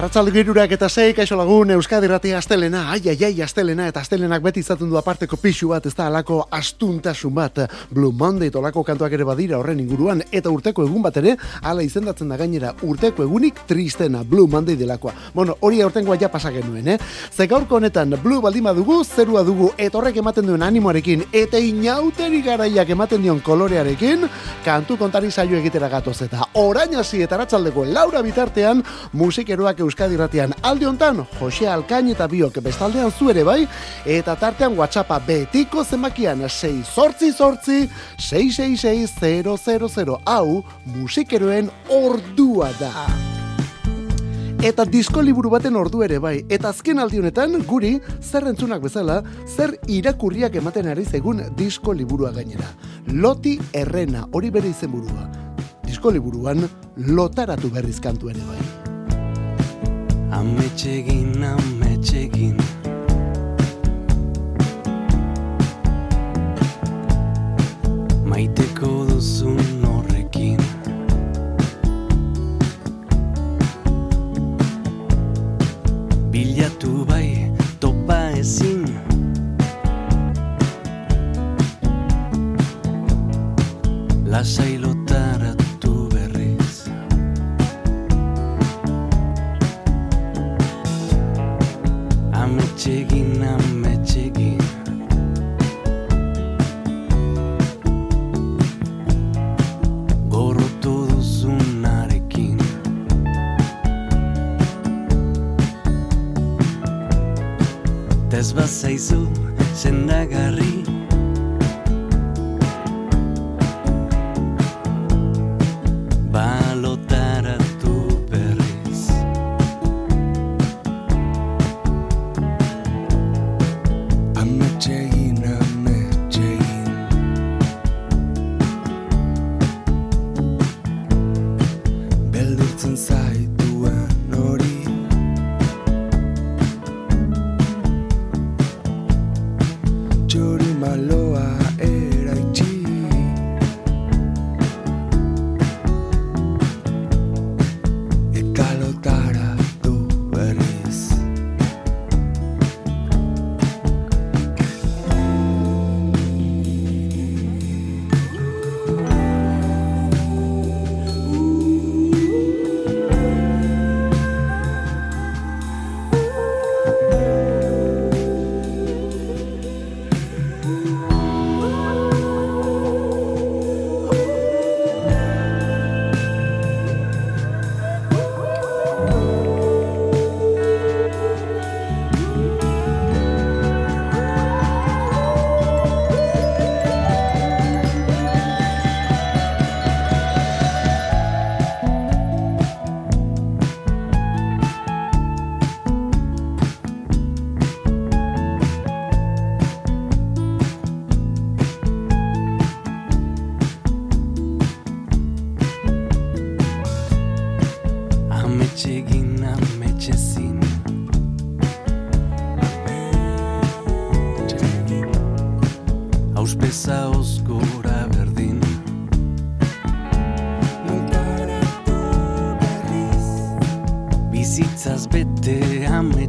Arratzalde girurak eta zei, kaixo lagun, Euskadi Rati astelena, ai, ai, ai, astelena, eta astelenak beti izaten du aparteko pixu bat, ez da alako astuntasun bat, Blue Monday tolako kantuak ere badira horren inguruan, eta urteko egun bat ere, ala izendatzen da gainera, urteko egunik tristena, Blue Monday delakoa. Bueno, hori aurtengoa ja pasak genuen, eh? Ze gaurko honetan, Blue baldima dugu, zerua dugu, eta horrek ematen duen animoarekin, eta inauteri garaiak ematen dion kolorearekin, kantu kontari saio egitera gatoz, eta orain hasi eta laura bitartean, musikeroak Euskadi Ratian alde hontan Jose Alkain eta biok bestaldean zu ere bai eta tartean WhatsAppa betiko zenbakian 6 sortzi sortzi 666 hau musikeroen ordua da. Eta disko liburu baten ordu ere bai, eta azken aldi honetan guri zer entzunak bezala, zer irakurriak ematen ari zegun disko liburua gainera. Loti errena, hori bere izenburua. Disko liburuan lotaratu berrizkantu ere bai. Ametxegin, ametxegin. Maiteko duzun horrekin. Bilatu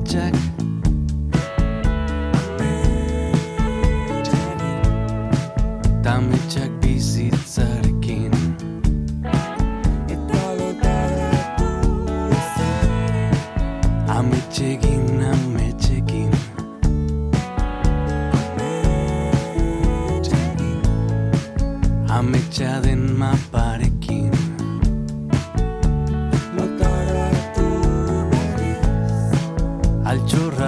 bete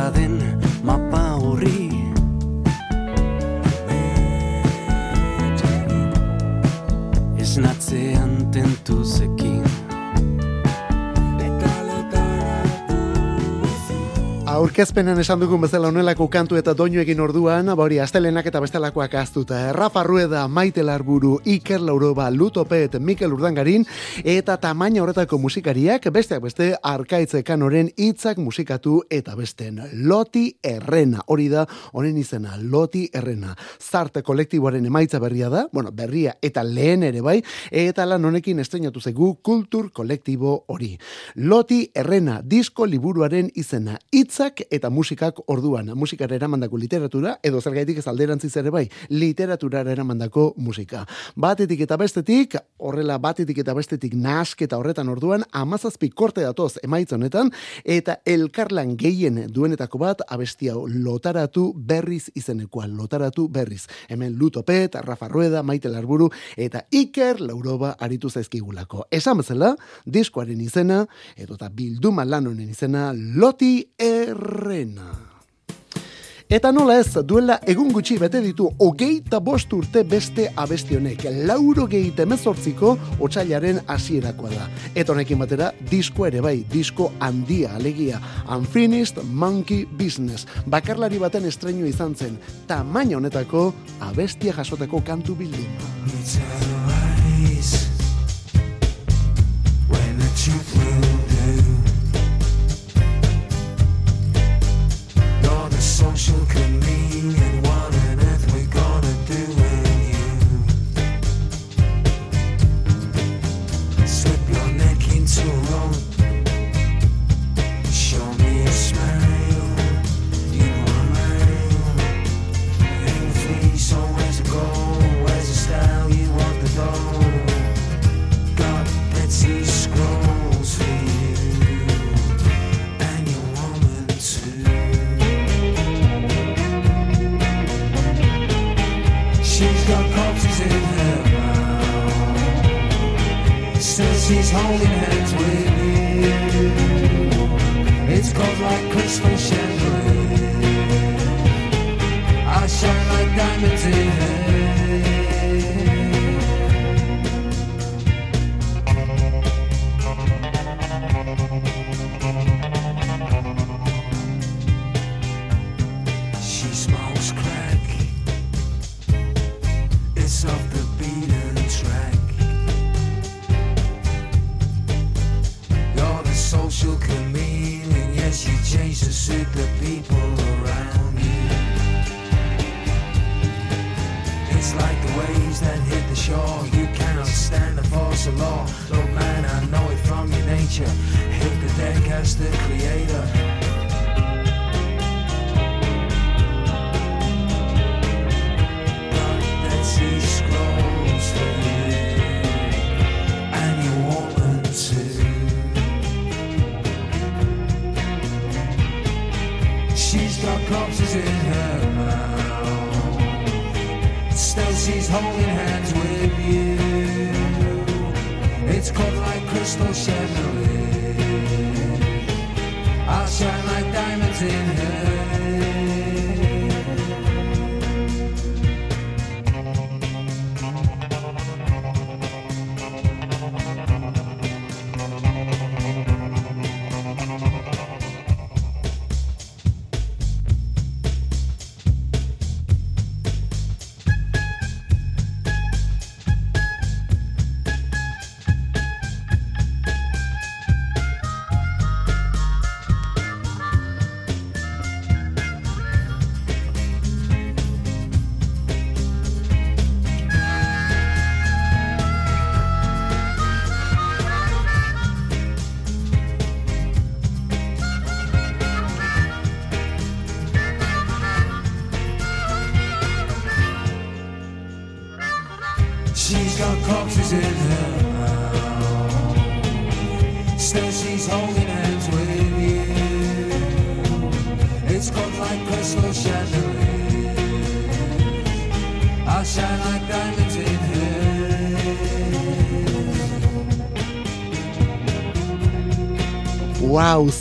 sudden Aurkezpenen esan dugun bezala honelako kantu eta doinu egin orduan, bori astelenak eta bestelakoak aztuta. Rafa Rueda, Maite Larburu, Iker Lauroba, Lutopet, Mikel Urdangarin, eta tamaina horretako musikariak, besteak beste, arkaitze kanoren hitzak musikatu eta besten. Loti Errena, hori da, honen izena, Loti Errena. Zarte kolektiboaren emaitza berria da, bueno, berria eta lehen ere bai, eta lan honekin estrenatu zegu kultur kolektibo hori. Loti Errena, disko liburuaren izena, eta musikak orduan. Musikara eramandako literatura, edo zergaitik ez alderantziz ere bai, literaturara eramandako musika. Batetik eta bestetik, horrela batetik eta bestetik nasketa horretan orduan, amazazpi korte datoz emaitza honetan, eta elkarlan gehien duenetako bat, abestia lotaratu berriz izenekoa, lotaratu berriz. Hemen Lutopet, Rafa Rueda, Maite Larburu, eta Iker Lauroba aritu zaizkigulako. Esan bezala, diskoaren izena, edo eta bilduma lan honen izena, Loti E Errena. Eta nola ez, duela egun gutxi bete ditu hogeita bost urte beste abestionek. Lauro geite mezortziko otxailaren hasierakoa da. Eta honekin batera, disko ere bai, disko handia alegia. Unfinished Monkey Business. Bakarlari baten estreinu izan zen. Tamaina honetako abestia jasoteko kantu bilduma. When the truth will holy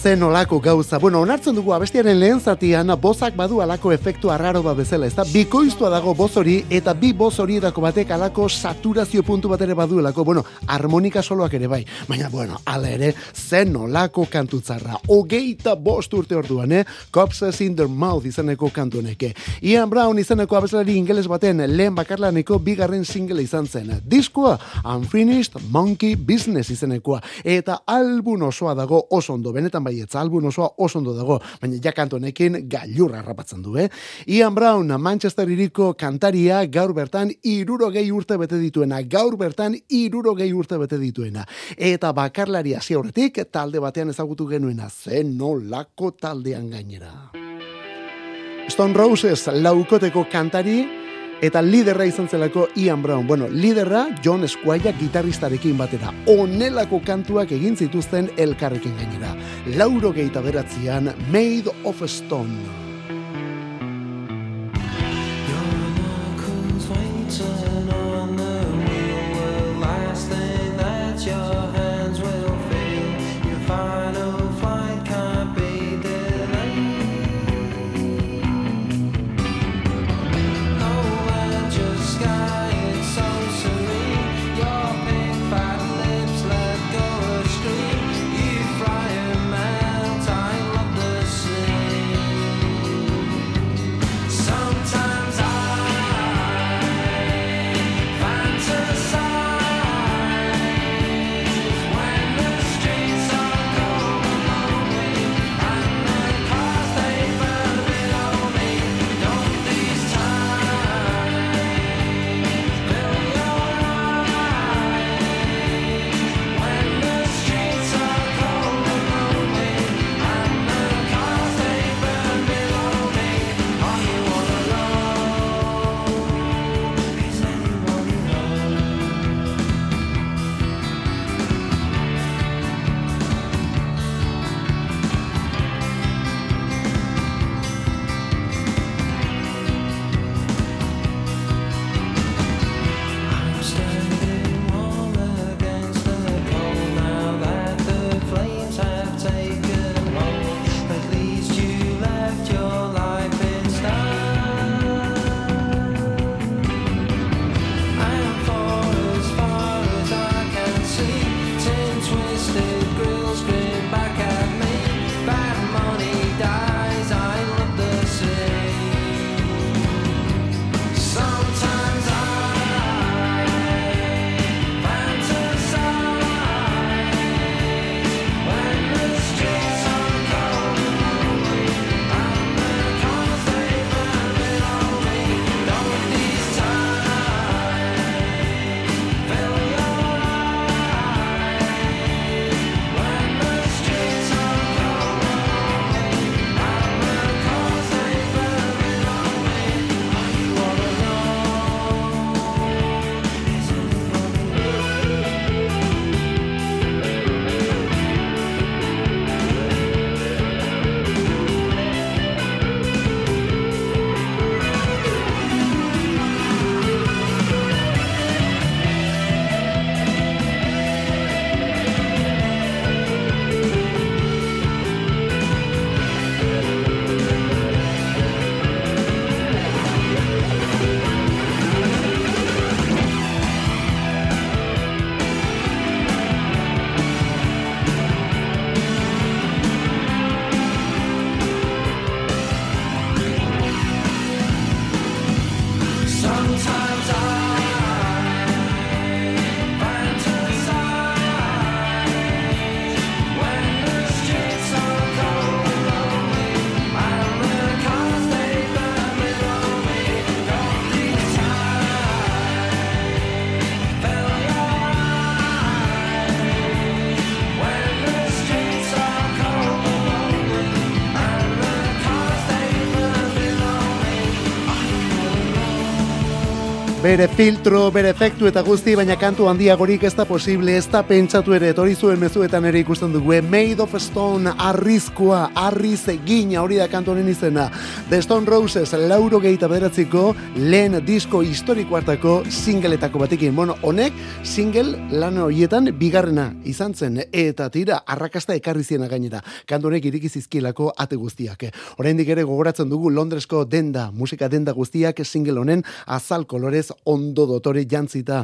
zen olako gauza. Bueno, onartzen dugu abestiaren lehen zatian, bozak badu alako efektu arraro bat bezala, ez da? Bikoiztua dago boz hori, eta bi boz horietako batek alako saturazio puntu bat ere baduelako. Bueno, harmonika soloak ere bai. Baina, bueno, ala ere, zen olako kantutzarra. Ogeita bost urte orduan, eh? Copses in their mouth izeneko kantu honeke. Ian Brown izeneko abeslari ingeles baten lehen bakarlaneko bigarren single izan zen. Diskoa, Unfinished Monkey Business izenekoa. Eta album osoa dago oso ondo, benetan baietza, album osoa oso ondo dago, baina ja kantu gailurra harrapatzen du, eh? Ian Brown, Manchester iriko kantaria, gaur bertan irurogei urte bete dituena, gaur bertan irurogei urte bete dituena. Eta bakarlari hasi aurretik talde batean ezagutu genuena, zen nolako taldean gainera. Stone Roses laukoteko kantari, eta liderra izan zelako Ian Brown. Bueno, liderra John Squire gitarristarekin batera. Onelako kantuak egin zituzten elkarrekin gainera. Lauro geita beratzean Made of Stone. Knuckles waiting on the wheel. The last Bere filtro, bere efektu eta guzti, baina kantu handiagorik ez da posible, ez da pentsatu ere, etorri zuen mezuetan ere ikusten dugu, Made of Stone, arriskoa, arriz egina, hori da kantu honen izena. The Stone Roses, lauro gehieta bederatziko, lehen disko historiko hartako singletako batekin. Bueno, honek, single lan horietan bigarrena izan zen, eta tira, arrakasta ekarri ziena gainera. Kantu honek iriki zizkielako ate guztiak. Oraindik ere gogoratzen dugu Londresko denda, musika denda guztiak single honen azal kolorez ondo dotore jantzita.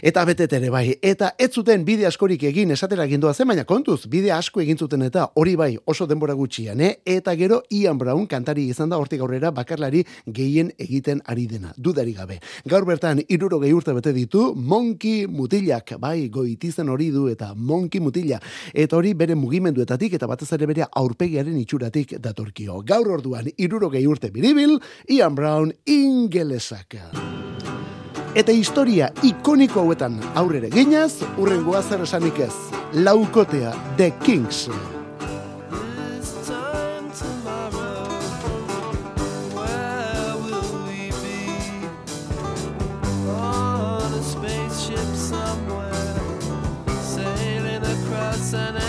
Eta betet ere bai. Eta ez zuten bide askorik egin esatera gindua zen, baina kontuz, bide asko egin zuten eta hori bai oso denbora gutxian, eh? Eta gero Ian Brown kantari izan da hortik aurrera bakarlari gehien egiten ari dena, dudari gabe. Gaur bertan iruro gehi urte bete ditu, Monkey Mutilak, bai, goitizen hori du eta Monkey Mutila. Eta hori bere mugimenduetatik eta batez ere bere aurpegiaren itxuratik datorkio. Gaur orduan iruro gehi urte biribil, Ian Brown ingelesak. Eta historia ikoniko hauetan aurrere ginaz, urrengoa zer esanik ez. Laukotea, The Kings. listen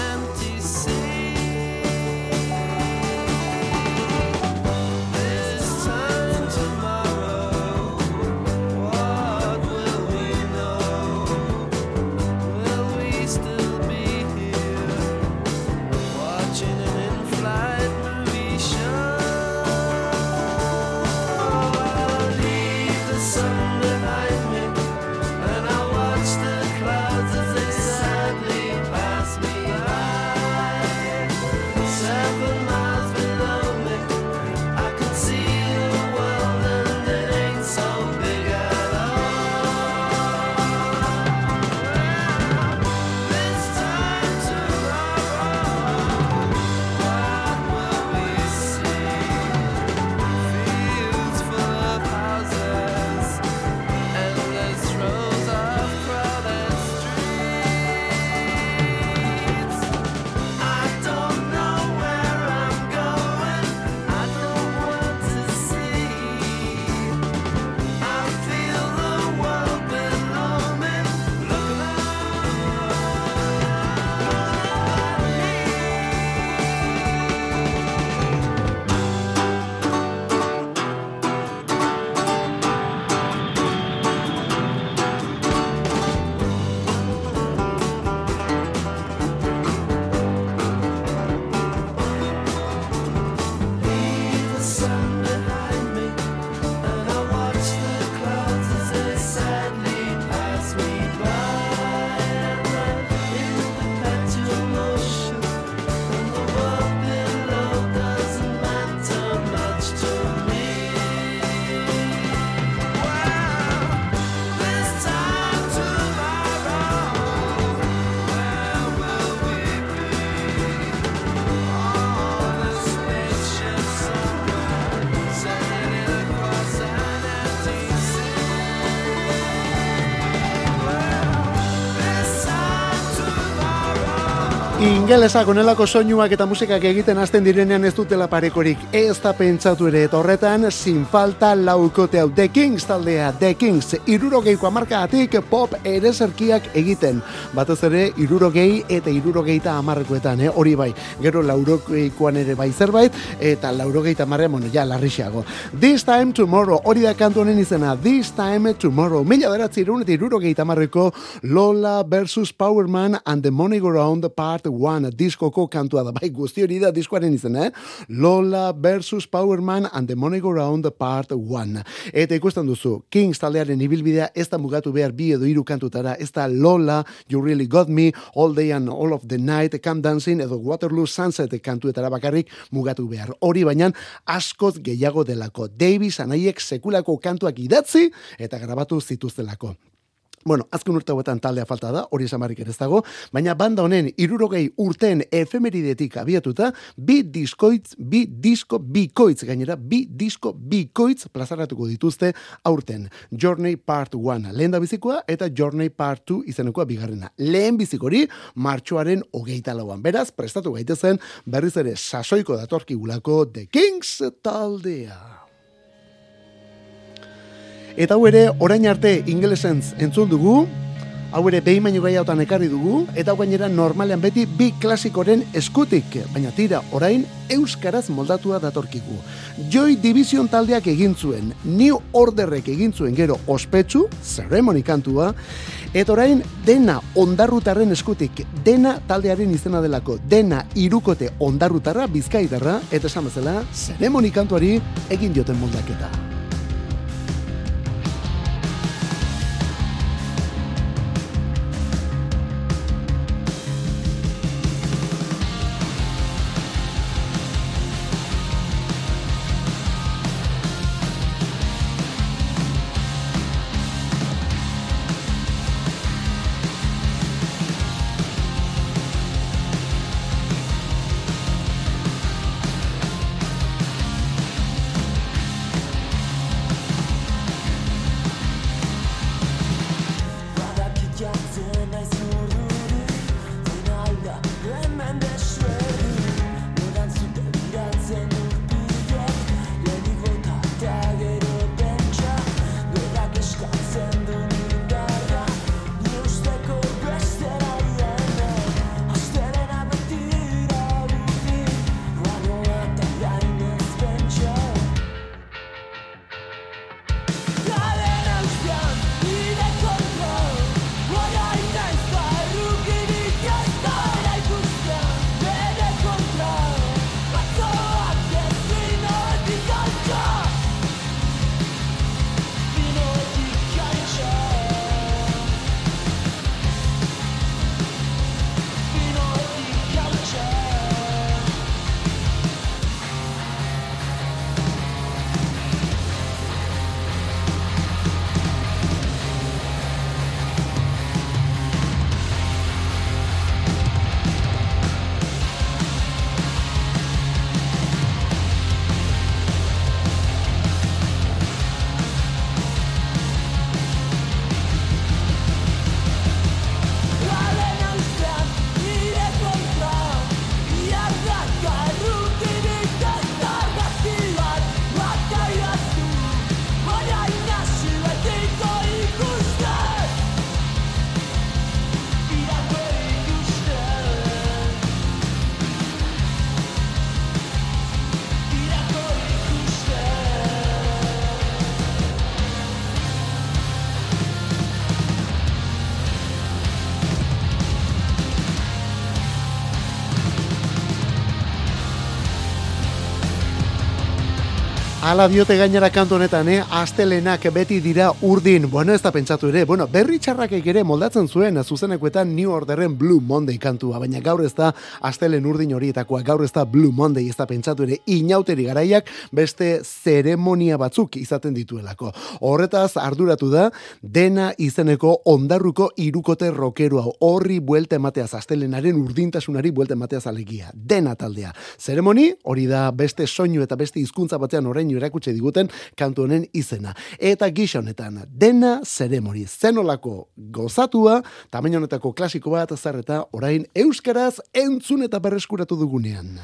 Ingelesak onelako soinuak eta musikak egiten hasten direnean ez dutela parekorik. Ez da pentsatu ere eta horretan sin falta laukote hau. The Kings taldea, The Kings, irurogeiko amarkaatik pop ereserkiak egiten. Batez ere, irurogei eta irurogeita amarrekoetan, eh? hori bai. Gero laurogeikoan ere bai zerbait, eta laurogeita amarrean, bueno, ja, larrixago. This time tomorrow, hori da kantu honen izena, This time tomorrow. Mila beratzi irurogeita amarreko Lola versus Powerman and the Money Go Round Part 1 diskoko kantua da, bai guzti hori da diskoaren izena, eh? Lola versus Powerman and the Money Go Round Part 1. Eta ikusten duzu, Kings taldearen ibilbidea ez da mugatu behar bi edo hiru kantutara, ez da Lola, You Really Got Me, All Day and All of the Night, Come Dancing edo Waterloo Sunset kantuetara bakarrik mugatu behar. Hori baina askoz gehiago delako. Davis anaiek sekulako kantuak idatzi eta grabatu zituztelako. Bueno, azken urte hauetan taldea falta da, hori esamarrik ere ez dago, baina banda honen irurogei urten efemeridetik abiatuta, bi diskoitz, bi disko bikoitz, gainera, bi disko bikoitz plazaratuko dituzte aurten. Journey Part 1, lehen da bizikoa, eta Journey Part 2 izenekoa bigarrena. Lehen bizikori, martxoaren hogeita lauan. Beraz, prestatu gaitezen, berriz ere sasoiko datorkigulako The Kings taldea. Eta hau ere, orain arte ingelesentz entzun dugu, hau ere behin baino gehiagotan ekarri dugu, eta hau gainera normalean beti bi klasikoren eskutik, baina tira, orain euskaraz moldatua datorkigu. Joy Division taldeak egin zuen, New Orderrek egin zuen gero ospetsu, ceremony kantua, eta orain dena ondarrutarren eskutik, dena taldearen izena delako, dena irukote ondarrutarra, bizkaitarra, eta esan bezala, ceremony kantuari egin dioten moldaketa. Ala diote gainera kantu honetan, eh? Astelenak beti dira urdin. Bueno, ez da pentsatu ere. Bueno, berri txarrakek ere moldatzen zuen zuzenekoetan New Orderren Blue Monday kantua, baina gaur ez da astelen urdin horietakoa, gaur ez da Blue Monday ez da pentsatu ere inauteri garaiak beste zeremonia batzuk izaten dituelako. Horretaz arduratu da dena izeneko ondarruko irukote rokeroa horri buelte emateaz astelenaren urdintasunari buelte emateaz alegia. Dena taldea. Zeremoni hori da beste soinu eta beste hizkuntza batean orain erakutsi diguten kantu honen izena. Eta gisa honetan, dena zeremoni zenolako gozatua, tamaino honetako klasiko bat zarreta orain euskaraz entzun eta berreskuratu dugunean.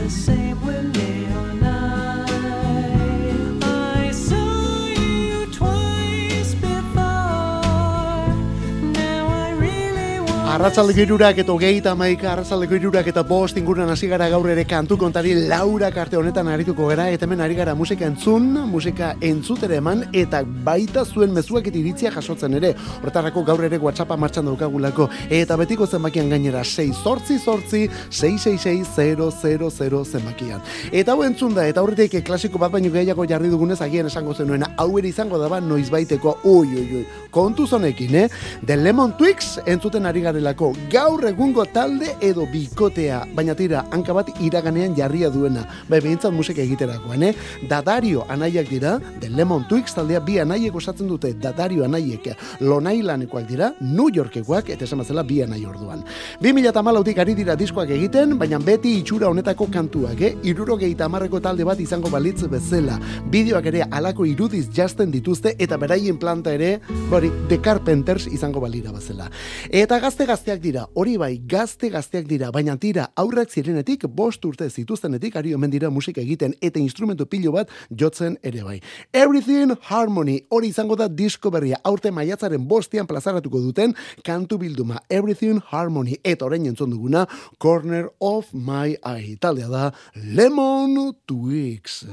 the same with neon Arratzalde girurak eta hogeita maika, arratzalde girurak eta bost inguruan hasi gara gaur ere kantu kontari laura karte honetan arituko gara, eta hemen ari gara musika entzun, musika entzutere eman, eta baita zuen mezuak eta iritzia jasotzen ere. Hortarako gaur ere WhatsAppa martxan daukagulako, eta betiko zenbakian gainera 6 sortzi sortzi 666 zenbakian. Eta hau entzun da, eta horretik klasiko bat baino gehiago jarri dugunez agian esango zenuena, hau ere izango daba noizbaiteko, ui, ui, ui, kontu zonekin, eh? The Lemon Twix entzuten ari garelako gaur egungo talde edo bikotea, baina tira, hanka bat iraganean jarria duena, bai behintzat musika egiterakoan, eh? Dadario anaiak dira, The Lemon Twix taldea bi anaiek osatzen dute, Dadario anaiek, Lonailanekoak dira, New Yorkekoak, eta esan bazela bi anai orduan. 2008 ari dira diskoak egiten, baina beti itxura honetako kantuak, eh? Irurogeita amarreko talde bat izango balitz bezala. Bideoak ere alako irudiz jasten dituzte, eta beraien planta ere, hori, The Carpenters izango balira bazela. Eta gazte gazteak dira, hori bai, gazte gazteak dira, baina tira, aurrak zirenetik, bost urte zituztenetik ari omen dira musika egiten, eta instrumentu pilo bat jotzen ere bai. Everything Harmony, hori izango da disko berria, aurte maiatzaren bostian plazaratuko duten kantu bilduma, Everything Harmony, eta orain entzun duguna, Corner of My Eye, taldea da, Lemon Twix.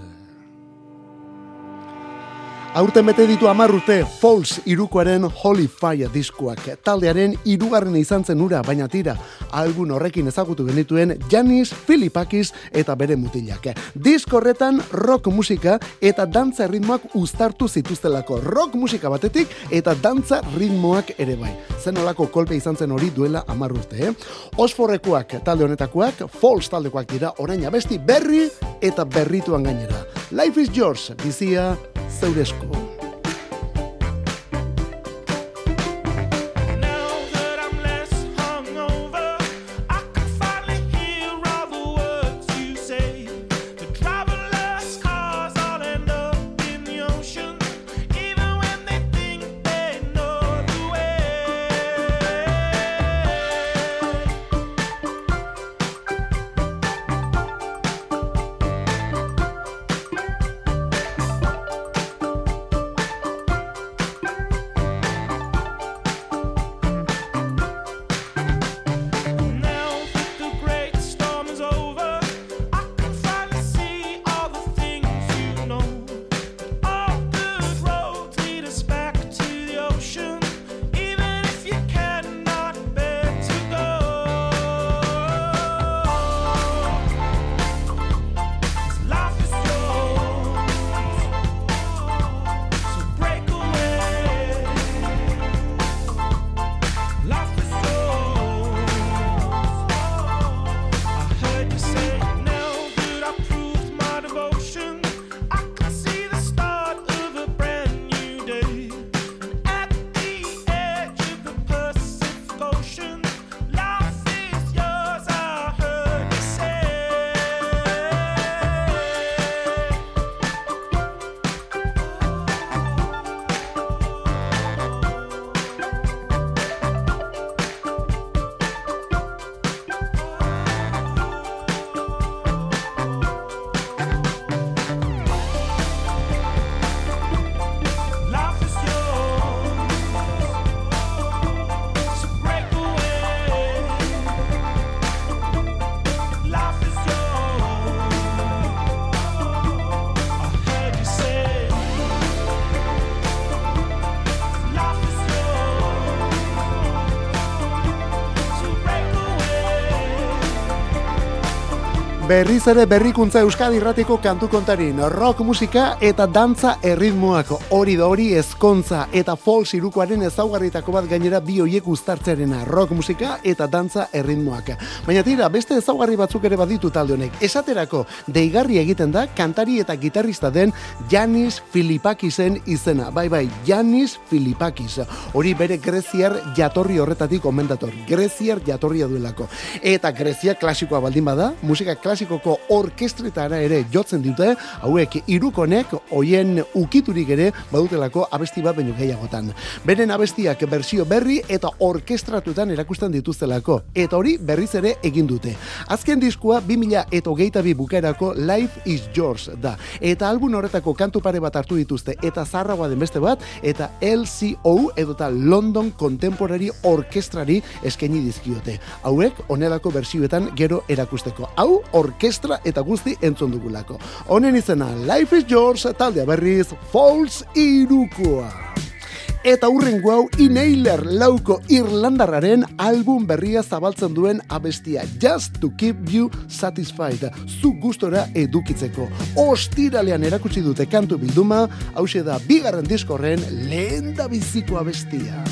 Aurten bete ditu amar urte Falls irukoaren Holy Fire diskoak. Taldearen irugarren izan zen ura, baina tira, album horrekin ezagutu genituen Janis Filipakis eta bere mutilak. Disko horretan rock musika eta dantza ritmoak uztartu zituztelako. Rock musika batetik eta dantza ritmoak ere bai. Zenolako kolpe izan zen hori duela amar urte, eh? Osforrekoak talde honetakoak, Falls taldekoak dira, orain abesti berri eta berrituan gainera. Life is yours, bizia Saudesco. Berriz ere berrikuntza Euskadi Irratiko kantu kontarin, rock musika eta dantza erritmoak, hori da hori ezkontza eta folk irukoaren ezaugarritako bat gainera bi hoiek uztartzearena, rock musika eta dantza erritmoak. Baina tira, beste ezaugarri batzuk ere baditu talde honek. Esaterako, deigarri egiten da kantari eta gitarrista den Janis Filipakisen izena. Bai, bai, Janis Filipakis. Hori bere greziar jatorri horretatik omendator. Greziar jatorria duelako. Eta grezia klasikoa baldin bada, musika klasikoa klasikoko orkestretara ere jotzen dute, hauek irukonek hoien ukiturik ere badutelako abesti bat baino gehiagotan. Beren abestiak bersio berri eta orkestratutan erakusten dituztelako, eta hori berriz ere egin dute. Azken diskua 2000 eta hogeita bi bukaerako Life is Yours da, eta album horretako kantu pare bat hartu dituzte, eta zarragoa den beste bat, eta LCO edota London Contemporary Orkestrari eskaini dizkiote. Hauek onelako bersioetan gero erakusteko. Hau orkestra eta guzti entzun dugulako. Honen izena Life is Yours taldea berriz Falls irukoa. Eta hurrengo hau Inailer lauko Irlandarraren album berria zabaltzen duen abestia Just to keep you satisfied zu gustora edukitzeko ostiralean erakutsi dute kantu bilduma hause da bigarren diskorren lehen da biziko abestia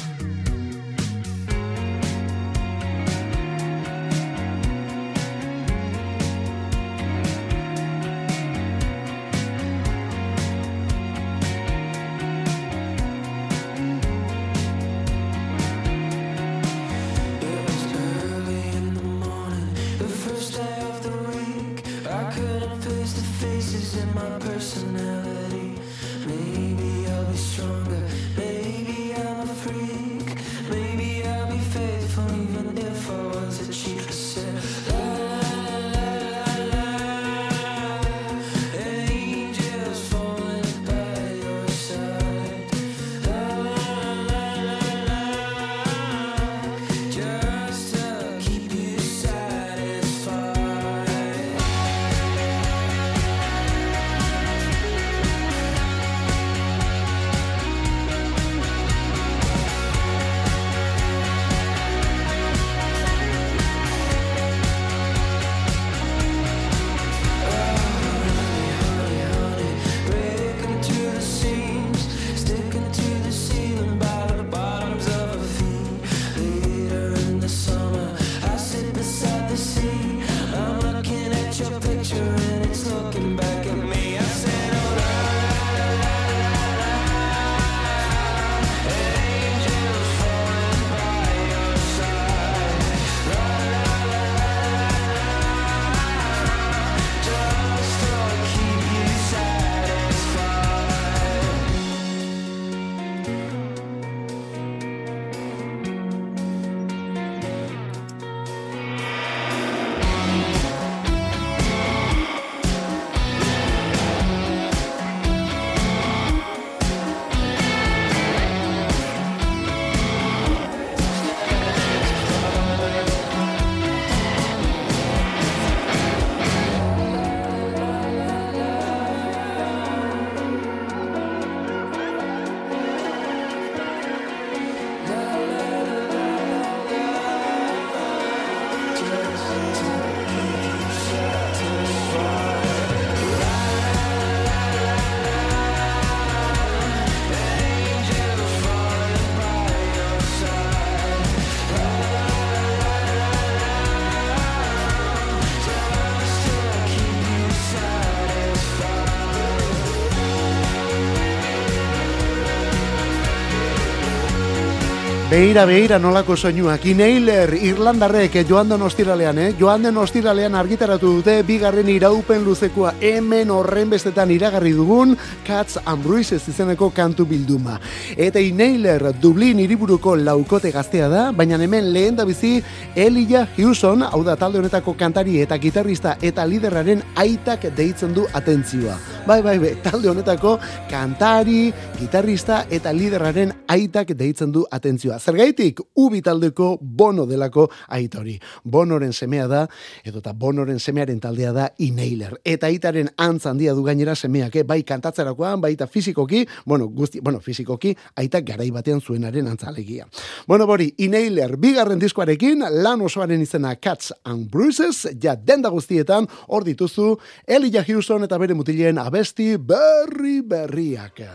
Beira, beira nolako soinuak. Inailer, Irlandarrek joan den ostiralean, eh? Joan den ostiralean argitaratu dute bigarren iraupen luzekoa hemen horren bestetan iragarri dugun Cats and Bruises izeneko kantu bilduma. Eta Inailer, Dublin hiriburuko laukote gaztea da, baina hemen lehen da bizi Elijah Hewson, hau da talde honetako kantari eta gitarrista eta liderraren aitak deitzen du atentzioa. Bai, bai, bai, talde honetako kantari, gitarrista eta liderraren aitak deitzen du atentzioa. Zergaitik, ubi taldeko bono delako aitori. Bonoren semea da, edota bonoren semearen taldea da Inailer. Eta aitaren antz handia du gainera semeak, eh? bai kantatzerakoan, baita fizikoki, bueno, guzti, bueno, fizikoki, aitak garai batean zuenaren antzalegia. Bueno, bori, Inailer, bigarren diskoarekin, lan osoaren izena Cats and Bruises, ja denda guztietan, hor dituzu, Elijah Houston eta bere mutilen abesti berri berriak.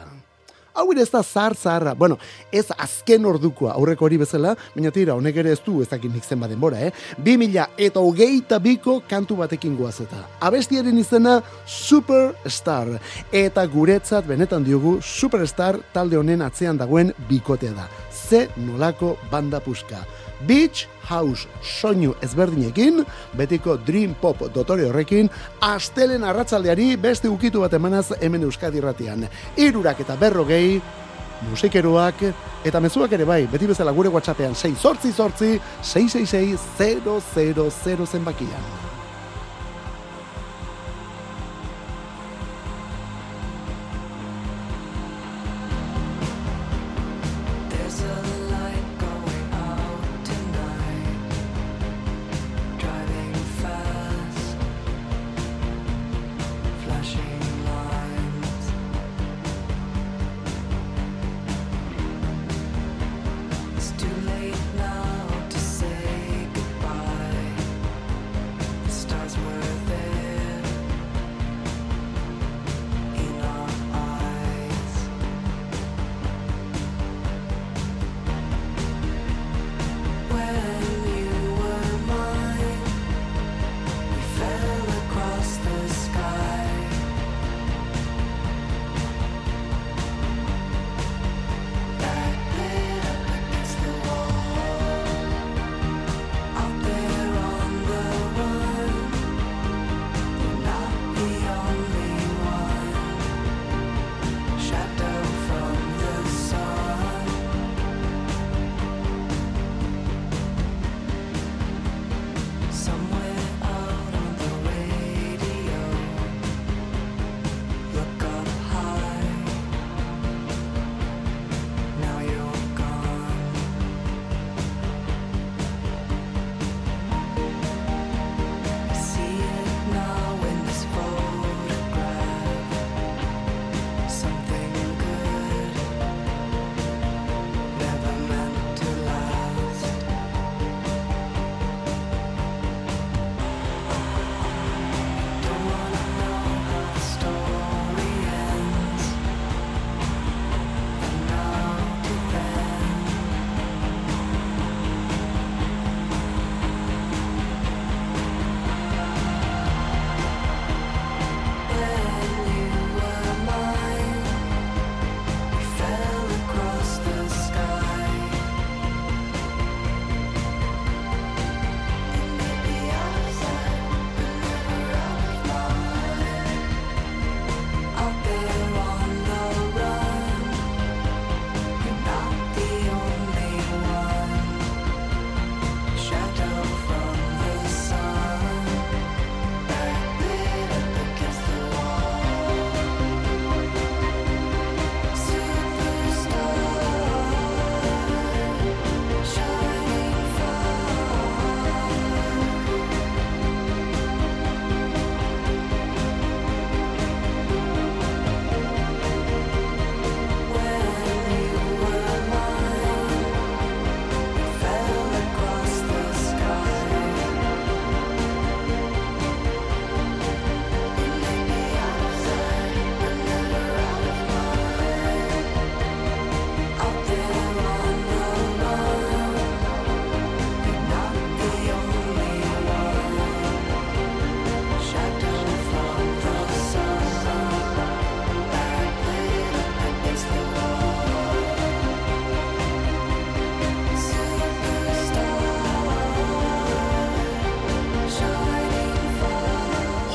Hau ere ez da zar zarra, bueno, ez azken ordukoa aurreko hori bezala, baina tira, honek ere ez du ez dakit nik zenba denbora, eh? 2000 eta hogeita biko kantu batekin goaz eta. Abestiaren izena Superstar, eta guretzat benetan diogu Superstar talde honen atzean dagoen bikotea da. ze nolako banda puska. Beach House soinu ezberdinekin, betiko Dream Pop dotore horrekin, astelen arratzaldeari beste ukitu bat emanaz hemen Euskadi irratian. Irurak eta berrogei, musikeroak, eta mezuak ere bai, beti bezala gure whatsappean 6 sortzi sortzi, 666 000 zenbakian.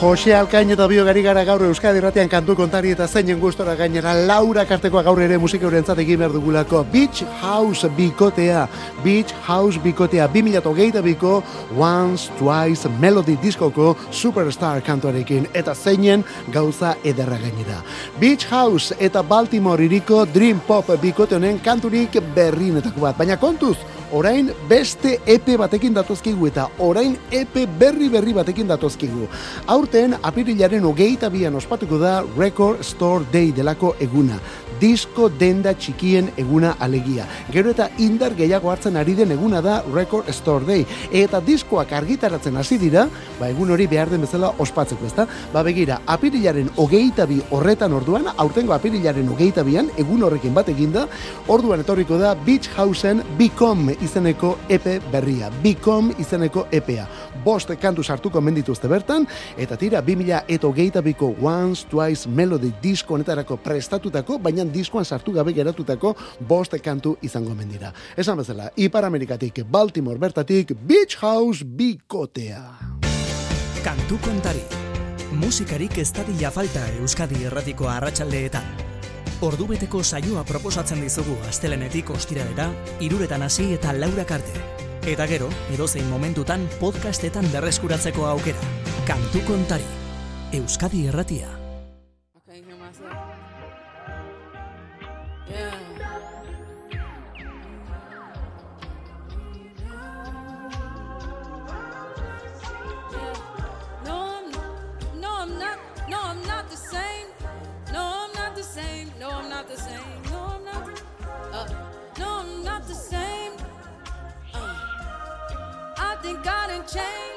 Jose Alkain eta bio gari gara gaur Euskadi Irratian kantu kontari eta zeinen gustora gainera Laura Kartekoa gaur ere musika eurentzat egin behar dugulako. Beach House bikotea Beach House bikotea 2008 biko Once Twice Melody diskoko Superstar kantuarekin eta zeinen gauza ederra gainera. Beach House eta Baltimore iriko Dream Pop bikote honen kanturik berrinetako bat. Baina kontuz orain beste epe batekin datozkigu eta orain epe berri berri batekin datozkigu. Aurten apirilaren hogeita bian ospatuko da Record Store Day delako eguna. Disko denda txikien eguna alegia. Gero eta indar gehiago hartzen ari den eguna da Record Store Day. Eta diskoak argitaratzen hasi dira, ba egun hori behar den bezala ospatzeko, ezta? Ba begira, apirilaren hogeita bi horretan orduan, aurtengo apirilaren hogeita bian, egun horrekin bat eginda, orduan etorriko da Beach Houseen Become izeneko epe berria, Become izeneko epea. Bost kantu sartuko mendituzte bertan, eta tira 2000 eta hogeita biko Once, Twice Melody disko honetarako prestatutako, baina diskoan sartu gabe geratutako bost kantu izango mendira. Esan bezala, Ipar Amerikatik, Baltimore bertatik, Beach House bikotea. Kantu kontari. Musikarik ez dadila falta Euskadi erratiko arratsaldeetan. Ordubeteko saioa proposatzen dizugu astelenetik ostiralera, iruretan hasi eta laurak arte. Eta gero, edozein momentutan podcastetan berreskuratzeko aukera. Kantu kontari. Euskadi erratia. Yeah. No, not. No, I'm not the same. No, I'm not the same. No, I'm not the same. nothing gonna change.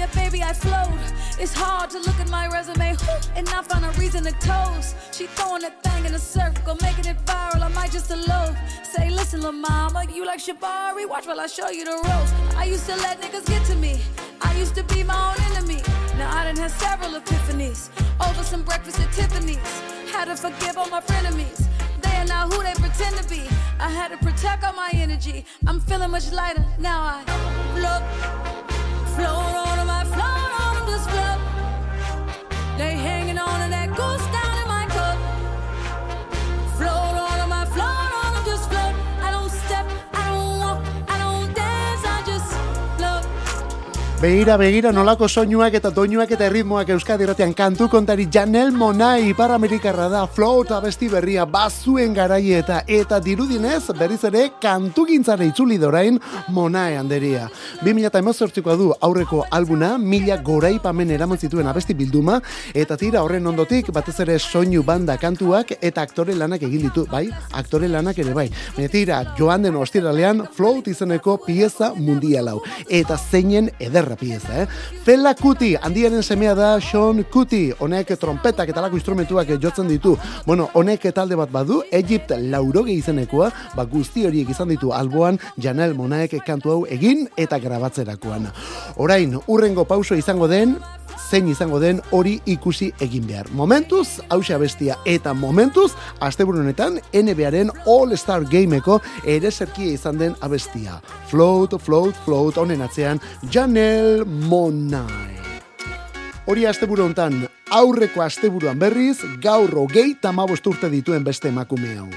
Yeah, baby, I float. It's hard to look at my resume and not find a reason to toast. She throwing that thing in a circle, making it viral. I might just elope. Say, listen, lil' mama, you like Shabari? Watch while I show you the ropes. I used to let niggas get to me. I used to be my own enemy. Now I done had several epiphanies over some breakfast at Tiffany's. Had to forgive all my frenemies. They are not who they pretend to be. I had to protect all my energy. I'm feeling much lighter now. I float, float on them. I Begira, begira, nolako soinuak eta doinuak eta erritmoak Euskadi irratian kantu kontari Janel Monai Ipar Amerikarra da float abesti berria bazuen garaieta eta dirudinez berriz ere kantu gintzara itzuli dorain Monai handeria. 2018koa du aurreko albuna, mila goraipamen eraman zituen abesti bilduma eta tira horren ondotik batez ere soinu banda kantuak eta aktore lanak egin ditu, bai? Aktore lanak ere bai. Baina tira, joan den ostiralean float izeneko pieza mundialau eta zeinen ederra pieza, eh? Fela Kuti, handiaren semea da Sean Kuti, honek trompetak eta lako instrumentuak jotzen ditu. Bueno, honek talde bat badu, Egypt lauroge izenekoa, ba guzti horiek izan ditu alboan Janel Monaek kantu hau egin eta grabatzerakoan. Orain, urrengo pauso izango den, zein izango den hori ikusi egin behar. Momentuz, hausia bestia eta momentuz, asteburu honetan NBA-ren All-Star Gameko ere zerkia izan den abestia. Float, float, float, honen atzean Janel Monai. Hori asteburu hontan aurreko asteburuan berriz, gaur hogei tamabost urte dituen beste emakume hau.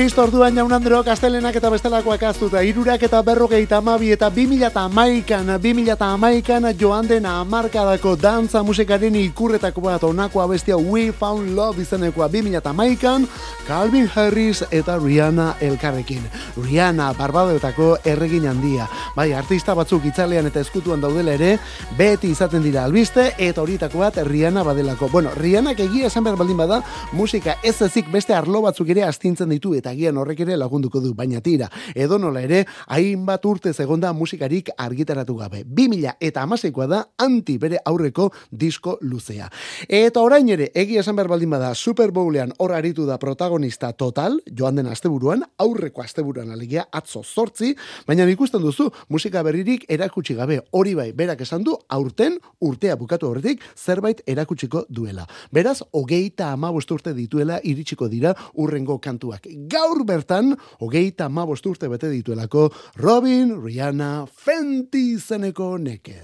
Listo, orduan jaun andreok, astelenak eta bestelakoak aztuta, irurak eta berrogeita amabi eta 2008an, 2008an joan den amarkadako dantza musikaren ikurretako bat onako abestia We Found Love izenekoa 2008an, Calvin Harris eta Rihanna elkarrekin. Rihanna, barbadoetako erregin handia. Bai, artista batzuk itzalean eta eskutuan daudela ere, beti izaten dira albiste, eta horietako bat Rihanna badelako. Bueno, Rihannak egia esan behar baldin bada, musika ez ezik beste arlo batzuk ere astintzen ditu eta agian horrek ere lagunduko du, baina tira. Edo nola ere, hainbat urte egonda musikarik argitaratu gabe. 2000 eta amaseikoa da anti bere aurreko disko luzea. Eta orain ere, egia esan behar baldin bada, Super Bowlean hor aritu da protagonista total, joan den asteburuan, aurreko asteburuan alegia, atzo zortzi, baina ikusten duzu, musika berririk erakutsi gabe, hori bai, berak esan du, aurten, urtea bukatu horretik, zerbait erakutsiko duela. Beraz, hogeita amabost urte dituela iritsiko dira urrengo kantuak. Gaur bertan, hogeita amabost urte bete dituelako Robin, Rihanna, Fenty izeneko neke.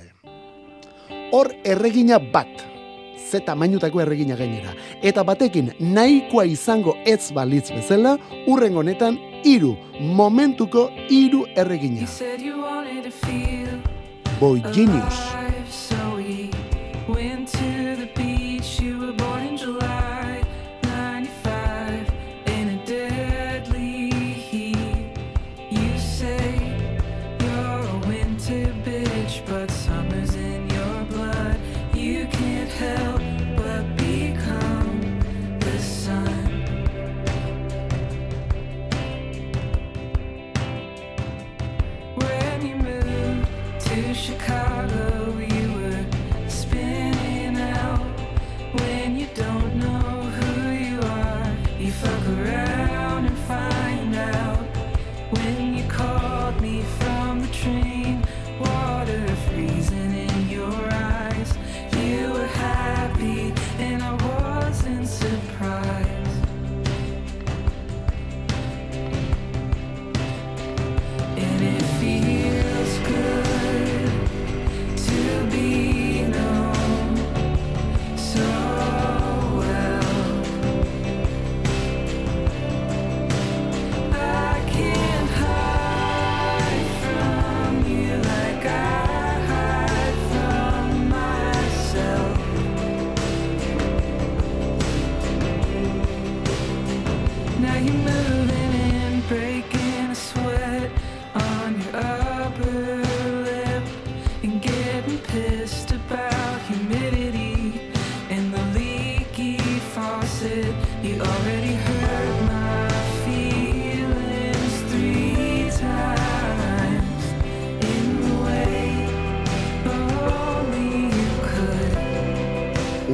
Hor erregina bat, ze tamainutako erregina gainera. Eta batekin nahikoa izango ez balitz bezala, urrengo honetan hiru momentuko hiru erregina. Boy Genius.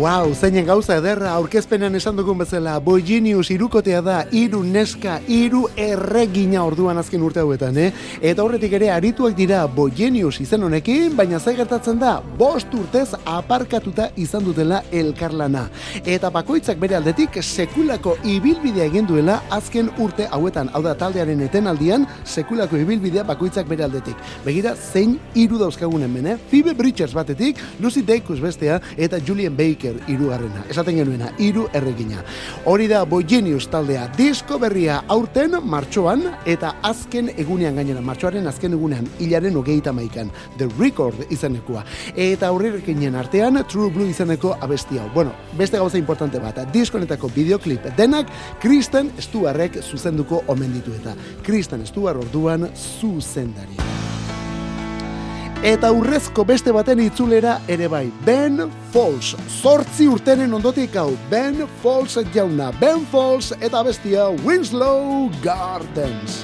Wow, zeinen gauza ederra aurkezpenean esan dugun bezala, Boy Genius irukotea da, iru neska, iru erregina orduan azken urte hauetan, eh? Eta horretik ere arituak dira Boy Genius izen honekin, baina ze gertatzen da, bost urtez aparkatuta izan dutela elkarlana. Eta bakoitzak bere aldetik sekulako ibilbidea egin duela azken urte hauetan, hau da taldearen etenaldian, sekulako ibilbidea bakoitzak bere aldetik. Begira, zein hiru dauzkagun hemen, eh? Phoebe Bridgers batetik, Lucy Dacus bestea, eta Julian Baker hirugarrena. Esaten genuena, hiru erregina. Hori da Boy Genius taldea, disko berria aurten martxoan, eta azken egunean gainera, martxoaren azken egunean, hilaren hogeita maikan, The Record izenekua. Eta aurrerekinen artean, True Blue izeneko abesti hau. Bueno, beste gauza importante bat, diskonetako videoklip denak Kristen Stewartek zuzenduko omen ditu eta Kristen Stewart orduan zuzendari. Eta urrezko beste baten itzulera ere bai, Ben Falls. Zortzi urtenen ondotik hau, Ben Falls jauna. Ben Falls eta bestia Winslow Gardens.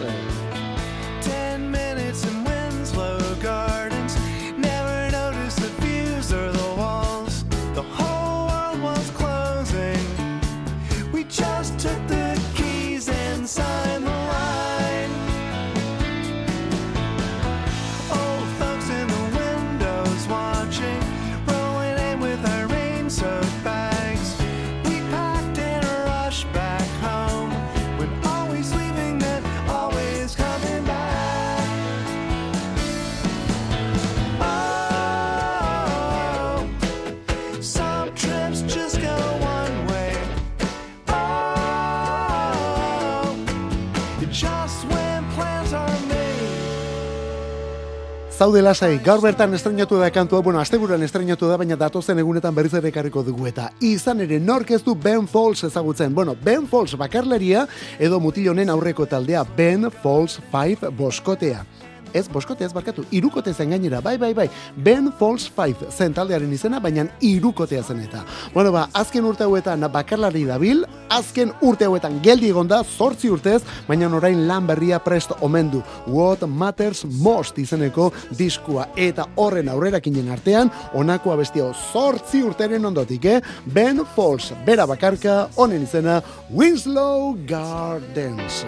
Zaude lasai, gaur bertan estrenatu da kantua, bueno, asteburuan estrenatu da, baina datozen egunetan berriz ere ekarriko dugu eta izan ere nork ez du Ben Falls ezagutzen. Bueno, Ben Falls bakarleria edo mutil honen aurreko taldea Ben Falls 5 boskotea. Ez, boskote ez barkatu, irukote zen gainera, bai, bai, bai, Ben Falls 5 zen taldearen izena, baina irukotea zen eta. Bueno, ba, azken urte hauetan bakarlari dabil, azken urte hauetan geldi egonda, zortzi urtez, baina orain lan berria prest omen du. What Matters Most izeneko diskua eta horren aurrerakinen artean, honako abestia zortzi urteren ondotik, eh? Ben Falls, bera bakarka, honen izena Winslow Gardens.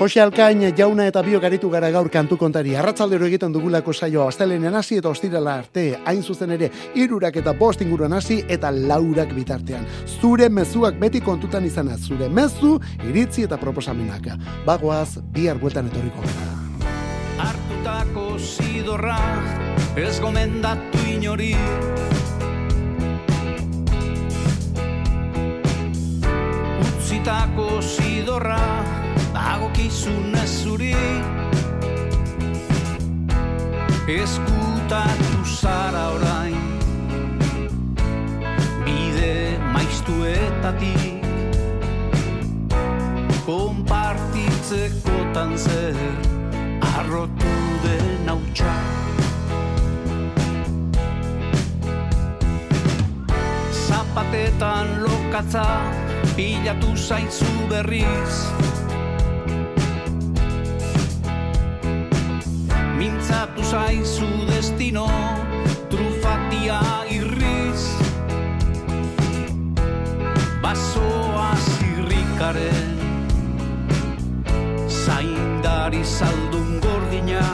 Jose Alkain jauna eta biok aritu gara gaur kantu kontari. Arratzaldero egiten dugulako saioa astelenen hasi eta ostirala arte. Hain zuzen ere, irurak eta bost inguruan hasi eta laurak bitartean. Zure mezuak beti kontutan izana. Zure mezu, iritzi eta proposamenak. Bagoaz, bihar bueltan etorriko gara. hartutako zidorra ez gomendatu inori utzitako zidorra dagokizun ez zuri. Eskutatu zara orain. Bide maiztuetatik konpartitzekotan zer arrotu den hautsa. Zapatetan lokatza pilatu zaitzu berriz Mintzatu zaizu destino trufatia irriz. Basoa zirrikaren zaindari zaldun gordina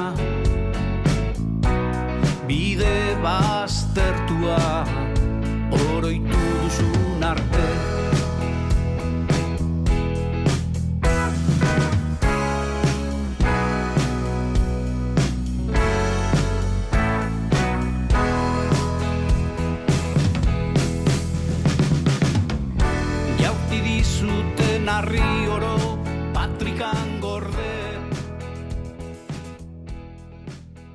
arriba.